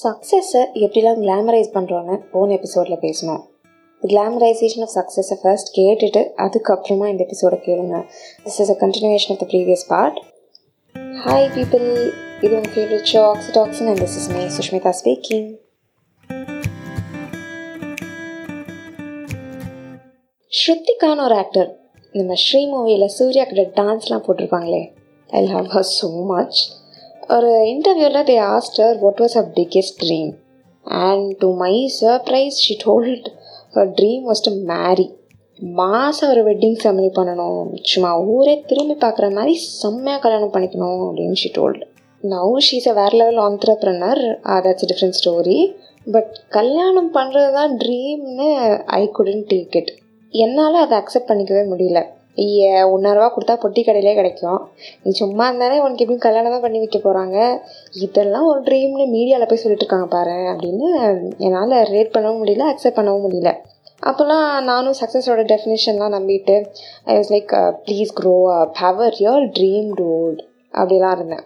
சக்ஸஸை எப்படிலாம் கிளாமரைஸ் பண்ணுறோன்னு போன எபிசோடில் பேசணும். கிளாமரைசேஷன் ஆஃப் சக்ஸஸை ஃபர்ஸ்ட் கேட்டுட்டு அதுக்கப்புறமா இந்த எபிசோடை கேளுங்க. This is a continuation of the previous part hi people இது உங்கள் favourite show Oxytocin and this is me Sushmita speaking ஸ்ருத்திகான ஒரு ஆக்டர் நம்ம ஸ்ரீ மூவியில் சூர்யா கிட்ட டான்ஸ்லாம் போட்டிருப்பாங்களே. I love her so much ஒரு இன்டர்வியூவில் they asked her what was a biggest dream and to my surprise she told her dream was to marry மாதம் ஒரு wedding ceremony பண்ணணும். சும்மா ஊரே திரும்பி பார்க்குற மாதிரி செம்மையாக கல்யாணம் பண்ணிக்கணும் அப்படின்னு she told now she's a வேறு level entrepreneur that's different story but கல்யாணம் பண்ணுறது தான் ட்ரீம்னு ஐ குடன் டேக் இட் என்னால் அதை அக்செப்ட் பண்ணிக்கவே முடியல. ஒன்றாயிரரூவா கொடுத்தா பொட்டி கடையிலே கிடைக்கும். நீ சும்மா இருந்தாலே உனக்கு எப்படியும் கல்யாணம் தான் பண்ணி வைக்க போகிறாங்க இதெல்லாம் ஒரு ட்ரீம்னு மீடியாவில் போய் சொல்லிட்டு இருக்காங்க பாரு அப்படின்னு என்னால் ரேட் பண்ணவும் முடியல அக்செப்ட் பண்ணவும் முடியல. அப்போல்லாம் நானும் சக்ஸஸோட டெஃபினேஷன்லாம் நம்பிட்டு I was like please grow up have a real dream role அப்படிலாம் இருந்தேன்.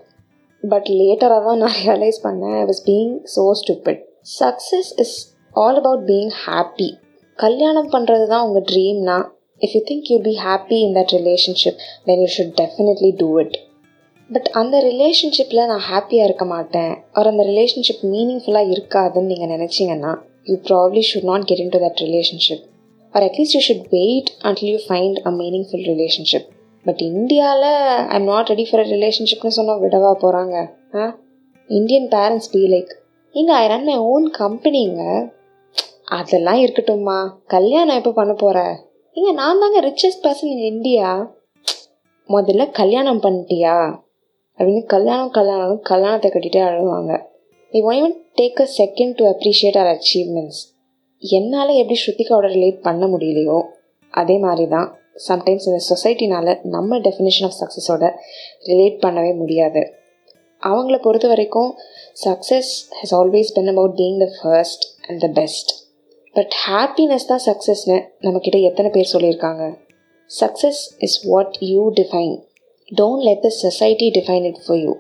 பட் லேட்டராக தான் நான் ரியலைஸ் பண்ணேன் I was being so stupid success is all about being happy கல்யாணம் பண்ணுறது தான் உங்கள் ட்ரீம்னா if you think you be happy in that relationship then you should definitely do it but அந்த ரிலேஷன்ஷிப்பில் நான் ஹாப்பியாக இருக்க மாட்டேன் ஒரு அந்த ரிலேஷன்ஷிப் மீனிங்ஃபுல்லாக இருக்காதுன்னு நீங்கள் நினச்சிங்கன்னா you probably should not get into that relationship or at least you should wait until you find a meaningful relationship but இந்தியாவில் I'm not ready for a ரிலேஷன்ஷிப்னு சொன்னால் விடவா போகிறாங்க ஆ? இந்தியன் பேரண்ட்ஸ் பி லைக் இங்கே I run my own கம்பெனிங்க அதெல்லாம் இருக்கட்டும்மா. கல்யாணம் எப்போ பண்ண போகிற ஏங்க நான் தாங்க ரிச்சஸ்ட் பர்சன் இன் இந்தியா முதல்ல கல்யாணம் பண்ணிட்டியா? அப்படின்னு கல்யாணம் கல்யாணம் கல்யாணத்தை கட்டிகிட்டே அழுவாங்க. I won't even take a second to appreciate our achievements என்னால் எப்படி ஸ்ருத்திகாவோட ரிலேட் பண்ண முடியலையோ அதே மாதிரி தான் சம்டைம்ஸ் இந்த சொசைட்டினால் நம்ம டெஃபினேஷன் ஆஃப் சக்ஸஸோட ரிலேட் பண்ணவே முடியாது. அவங்கள பொறுத்த வரைக்கும் success has always been about being the first and the best but happiness தான் சக்ஸஸ்னு நம்மக்கிட்ட எத்தனை பேர் சொல்லியிருக்காங்க? Success is what you define don't let the society define it for you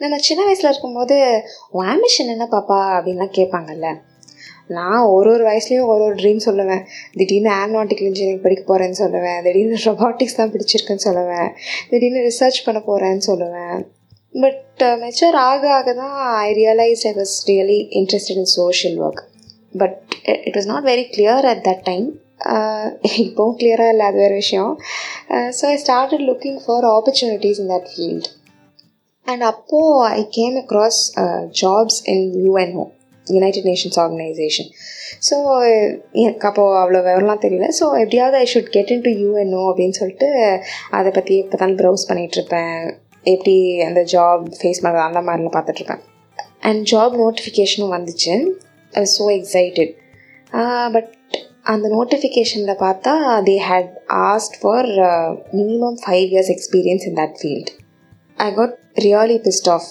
நம்ம சின்ன வயசில் இருக்கும்போது ஆம்பிஷன் என்ன பாப்பா? அப்படின்லாம் கேட்பாங்கல்ல. நான் ஒரு ஒரு வயசுலேயும் ஒரு ஒரு ட்ரீம் சொல்லுவேன். திடீர்னு ஏரோநாட்டிக்கல் இன்ஜினியரிங் படிக்க போகிறேன்னு சொல்லுவேன். திடீர்னு ரொபாட்டிக்ஸ் தான் பிடிச்சிருக்குன்னு சொல்லுவேன். திடீர்னு ரிசர்ச் பண்ண போகிறேன்னு சொல்லுவேன். பட் மெச்சூர் uh, ஆக ஆக தான் I realise I was really interested in social work but it was not very clear at that time இப்போவும் கிளியராக இல்லை அது வேறு விஷயம். So I started looking for opportunities in that field and அப்போது I came across jobs in UNO United Nations Organisation so எனக்கு அப்போது அவ்வளோ விவரம்லாம் தெரியல. ஸோ எப்படியாவது I should get into UNO அப்படின்னு சொல்லிட்டு அதை பற்றி இப்போ தான் ப்ரௌஸ் பண்ணிகிட்ருப்பேன் எப்படி அந்த ஜாப் ஃபேஸ் பண்ணுறது அந்த மாதிரிலாம் பார்த்துட்ருப்பேன் அண்ட் ஜாப் நோட்டிஃபிகேஷனும் வந்துச்சு. ஐ ஸோ எக்ஸைட்டட் பட் அந்த நோட்டிஃபிகேஷனில் பார்த்தா they had asked for minimum five years experience in that field I got really pissed off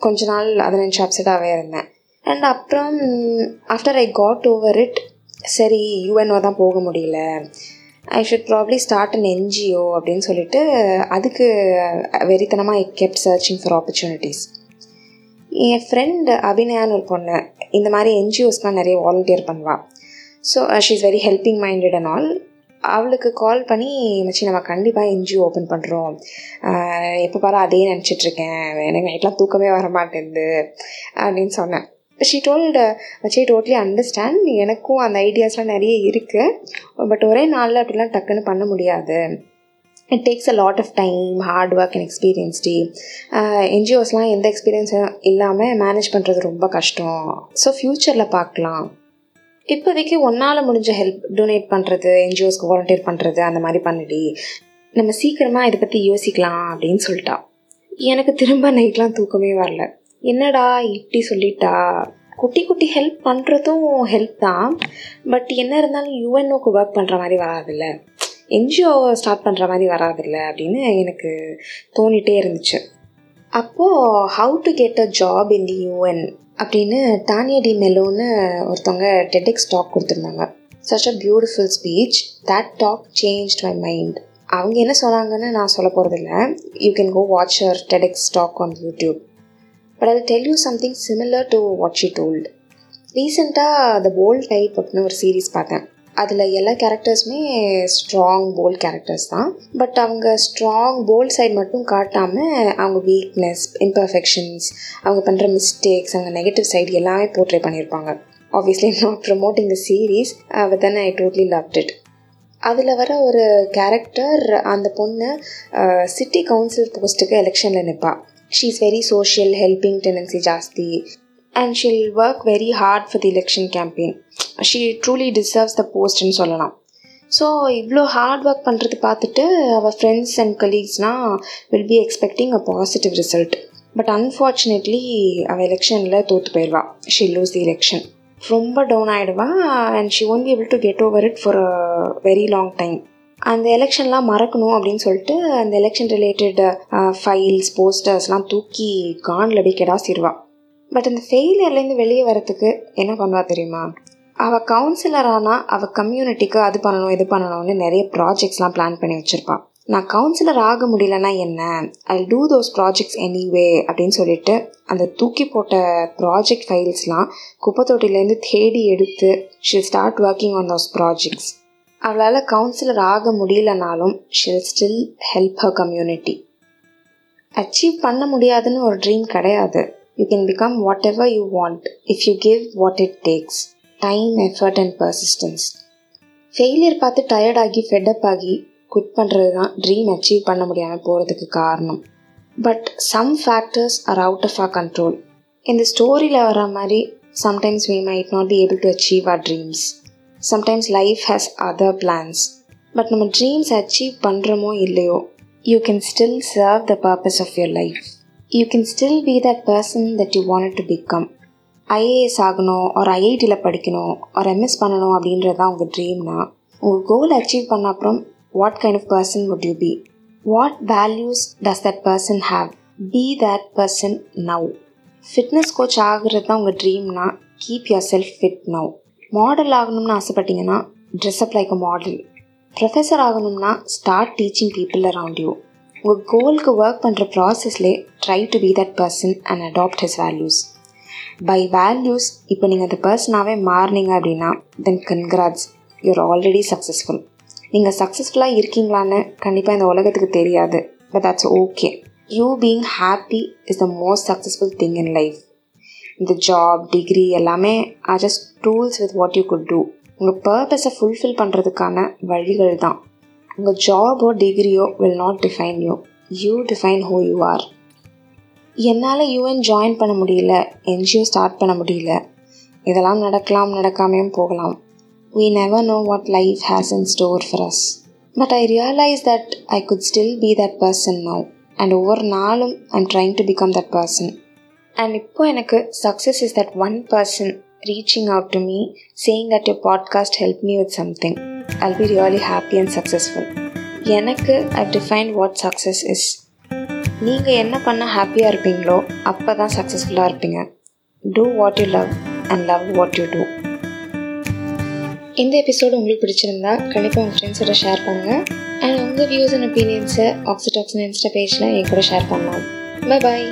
கொஞ்ச நாள் அதை நினச்சி அப்செட்டாகவே இருந்தேன். அண்ட் அப்புறம் after I got over it சரி யூஎன்ஓ தான் போக முடியல. I should probably start an NGO அப்படின்னு சொல்லிட்டு அதுக்கு வெறித்தனமாக I kept searching for opportunities N friend அபிநயான்னு ஒரு பொண்ணு இந்த மாதிரி என்ஜிஓஸ்லாம் நிறைய வாலண்டியர் பண்ணுவாள் so she is very helping minded and all அவளுக்கு கால் பண்ணி மச்சி நம்ம கண்டிப்பாக என்ஜிஓ ஓப்பன் பண்ணுறோம் எப்போ பாரு அதே நினச்சிட்ருக்கேன் எனக்கு நைட்லாம் தூக்கமே வர மாட்டேங்குது அப்படின்னு சொன்னேன். ஷீ டோல்டு uh, மச்சி டோட்லி அண்டர்ஸ்டாண்ட் எனக்கும் அந்த ஐடியாஸ்லாம் நிறைய இருக்குது பட் ஒரே நாளில் அப்படிலாம் டக்குன்னு பண்ண முடியாது. It takes a lot of time hard work and experienced என்ஜிஓஸ்லாம் எந்த எக்ஸ்பீரியன்ஸும் இல்லாமல் மேனேஜ் பண்ணுறது ரொம்ப கஷ்டம். ஸோ ஃப்யூச்சரில் பார்க்கலாம். இப்போதைக்கு ஒன்றால் முடிஞ்ச ஹெல்ப் டொனேட் பண்ணுறது என்ஜிஓஸ்க்கு வாலண்டியர் பண்ணுறது அந்த மாதிரி பண்ணிடி. நம்ம சீக்கிரமாக இதை பற்றி யோசிக்கலாம் அப்படின்னு சொல்லிட்டா. எனக்கு திரும்ப நைட்லாம் தூக்கமே வரல. என்னடா இப்படி சொல்லிட்டா? குட்டி குட்டி ஹெல்ப் பண்ணுறதும் ஹெல்ப் தான். பட் என்ன இருந்தாலும் யூஎன்ஓக்கு ஒர்க் பண்ணுற மாதிரி வராதில்ல. என்ஜிஓவை ஸ்டார்ட் பண்ணுற மாதிரி வராதில்ல அப்படின்னு எனக்கு தோணிகிட்டே இருந்துச்சு. அப்போது how to get a job in the UN அப்படின்னு டானியா டி மெலோன்னு ஒருத்தவங்க டெடெக்ஸ் டாக் கொடுத்துருந்தாங்க. Such a beautiful speech that talk change my mind அவங்க என்ன சொன்னாங்கன்னு நான் சொல்ல போகிறதில்ல you can go watch her TEDx talk on YouTube but அது tell you something similar to what she told ரீசெண்டாக த போல்ட் டைப் அப்படின்னு ஒரு சீரீஸ் பார்த்தேன். அதில் எல்லா கேரக்டர்ஸுமே ஸ்ட்ராங் போல்ட் கேரக்டர்ஸ் தான். பட் அவங்க ஸ்ட்ராங் போல்ட் சைட் மட்டும் காட்டாமல் அவங்க வீக்னஸ் இம்பர்ஃபெக்ஷன்ஸ் அவங்க பண்ணுற மிஸ்டேக்ஸ் அவங்க நெகட்டிவ் சைடு எல்லாமே போர்ட்ரே பண்ணியிருப்பாங்க. Obviously not promoting the series but then I totally loved it அதில் வர ஒரு கேரக்டர் அந்த பொண்ணு சிட்டி கவுன்சில் போஸ்ட்டுக்கு எலெக்ஷனில் நிற்பா she is very social helping tendency ஜாஸ்தி. And she'll work very hard for the election campaign she truly deserves the போஸ்ட்னு சொல்லலாம். So இவ்வளோ ஹார்ட் ஒர்க் பண்ணுறது பார்த்துட்டு அவள் friends and கலீக்ஸ்னால் will be expecting a positive result but unfortunately அவள் எலெக்ஷனில் தோற்று போயிடுவா. ஷீ லூஸ் தி எலெக்ஷன் ரொம்ப down ஆகிடுவா and she won't able to get over it for a very long time அந்த எலெக்ஷன்லாம் மறக்கணும் அப்படின்னு சொல்லிட்டு அந்த எலெக்ஷன் ரிலேட்டட் ஃபைல்ஸ் போஸ்டர்ஸ்லாம் தூக்கி கானில் போய் கெடாசிடுவாள் பட் அந்த ஃபெயிலியர்லேருந்து வெளியே வரத்துக்கு என்ன பண்ணுவா தெரியுமா? அவள் கவுன்சிலர் ஆனால் அவள் கம்யூனிட்டிக்கு அது பண்ணணும் இது பண்ணணும்னு நிறைய ப்ராஜெக்ட்ஸ்லாம் பிளான் பண்ணி வச்சுருப்பாள் நான் கவுன்சிலர் ஆக முடியலன்னா என்ன? I do those projects anyway அப்படின்னு சொல்லிட்டு அந்த தூக்கி போட்ட ப்ராஜெக்ட் ஃபைல்ஸ்லாம் குப்பை தொட்டிலேருந்து தேடி எடுத்து she'll start working on those projects அவளால் கவுன்சிலர் ஆக முடியலனாலும் she'll still help her community achieve பண்ண முடியாதுன்னு ஒரு ட்ரீம் கிடையாது. You can become whatever you want if you give what it takes time effort and persistence failure பார்த்து டயர்டாகி fed up ஆகி குவிட் பண்ணுறது தான் ட்ரீம் அச்சீவ் பண்ண முடியாமல் போகிறதுக்கு காரணம். But some factors are out of our control இந்த ஸ்டோரியில் வர மாதிரி sometimes we might not be able to achieve our dreams sometimes life has other plans but நம்ம ட்ரீம்ஸ் அச்சீவ் பண்ணுறோமோ இல்லையோ you can still serve the purpose of your life you can still be that person that you want to become IAS ஆகணும் ஒரு ஐஐடியில் படிக்கணும் ஒரு MS பண்ணணும் அப்படின்றது தான் உங்கள் ட்ரீம்னா உங்கள் கோல் அச்சீவ் பண்ண அப்புறம் what kind of person would you be what values does that person have be that person now fitness coach ஆகுறது தான் உங்கள் ட்ரீம்னா keep yourself fit now model ஆகணும்னு ஆசைப்பட்டீங்கன்னா dress up like a model professor ஆகணும்னா start teaching people around you உங்கள் கோலுக்கு work பண்ணுற ப்ராசஸ்லே try to be that person and adapt his values by values இப்போ நீங்கள் அந்த பர்சனாகவே மாறினீங்க அப்படின்னா then congrats you are already successful நீங்கள் சக்ஸஸ்ஃபுல்லாக இருக்கீங்களான்னு கண்டிப்பாக இந்த உலகத்துக்கு தெரியாது but that's okay you being happy is the most successful thing in life இந்த ஜாப் டிகிரி எல்லாமே are just tools with what you could do உங்கள் பர்பஸை ஃபுல்ஃபில் பண்ணுறதுக்கான வழிகள் தான். உங்கள் ஜாபோ டிகிரியோ will not define you you define who you are என்னால் UN join பண்ண முடியல என்ஜிஓ ஸ்டார்ட் பண்ண முடியல இதெல்லாம் நடக்கலாம் நடக்காமையும் போகலாம் we never know what life has in store for us. But I realize that I could still be that person now. And ஒவ்வொரு நாளும் I'm trying to become that person and இப்போ எனக்கு success is that one person reaching out to me saying that your podcast help me with something I'll be really happy and successful எனக்கு I define what success is நீங்கள் என்ன பண்ண ஹாப்பியாக இருப்பீங்களோ அப்போ தான் சக்ஸஸ்ஃபுல்லாக இருப்பீங்க. Do what you love and love what you do இந்த எபிசோடு உங்களுக்கு பிடிச்சிருந்தா கண்டிப்பாக உங்கள் ஃப்ரெண்ட்ஸோட ஷேர் பண்ணுங்கள் அண்ட் உங்கள் வியூஸ் அண்ட் ஒப்பீனியன்ஸை ஆக்சிடாக்ஸின் இன்ஸ்டா பேஜில் என் கூட ஷேர் பண்ணலாம். பாய்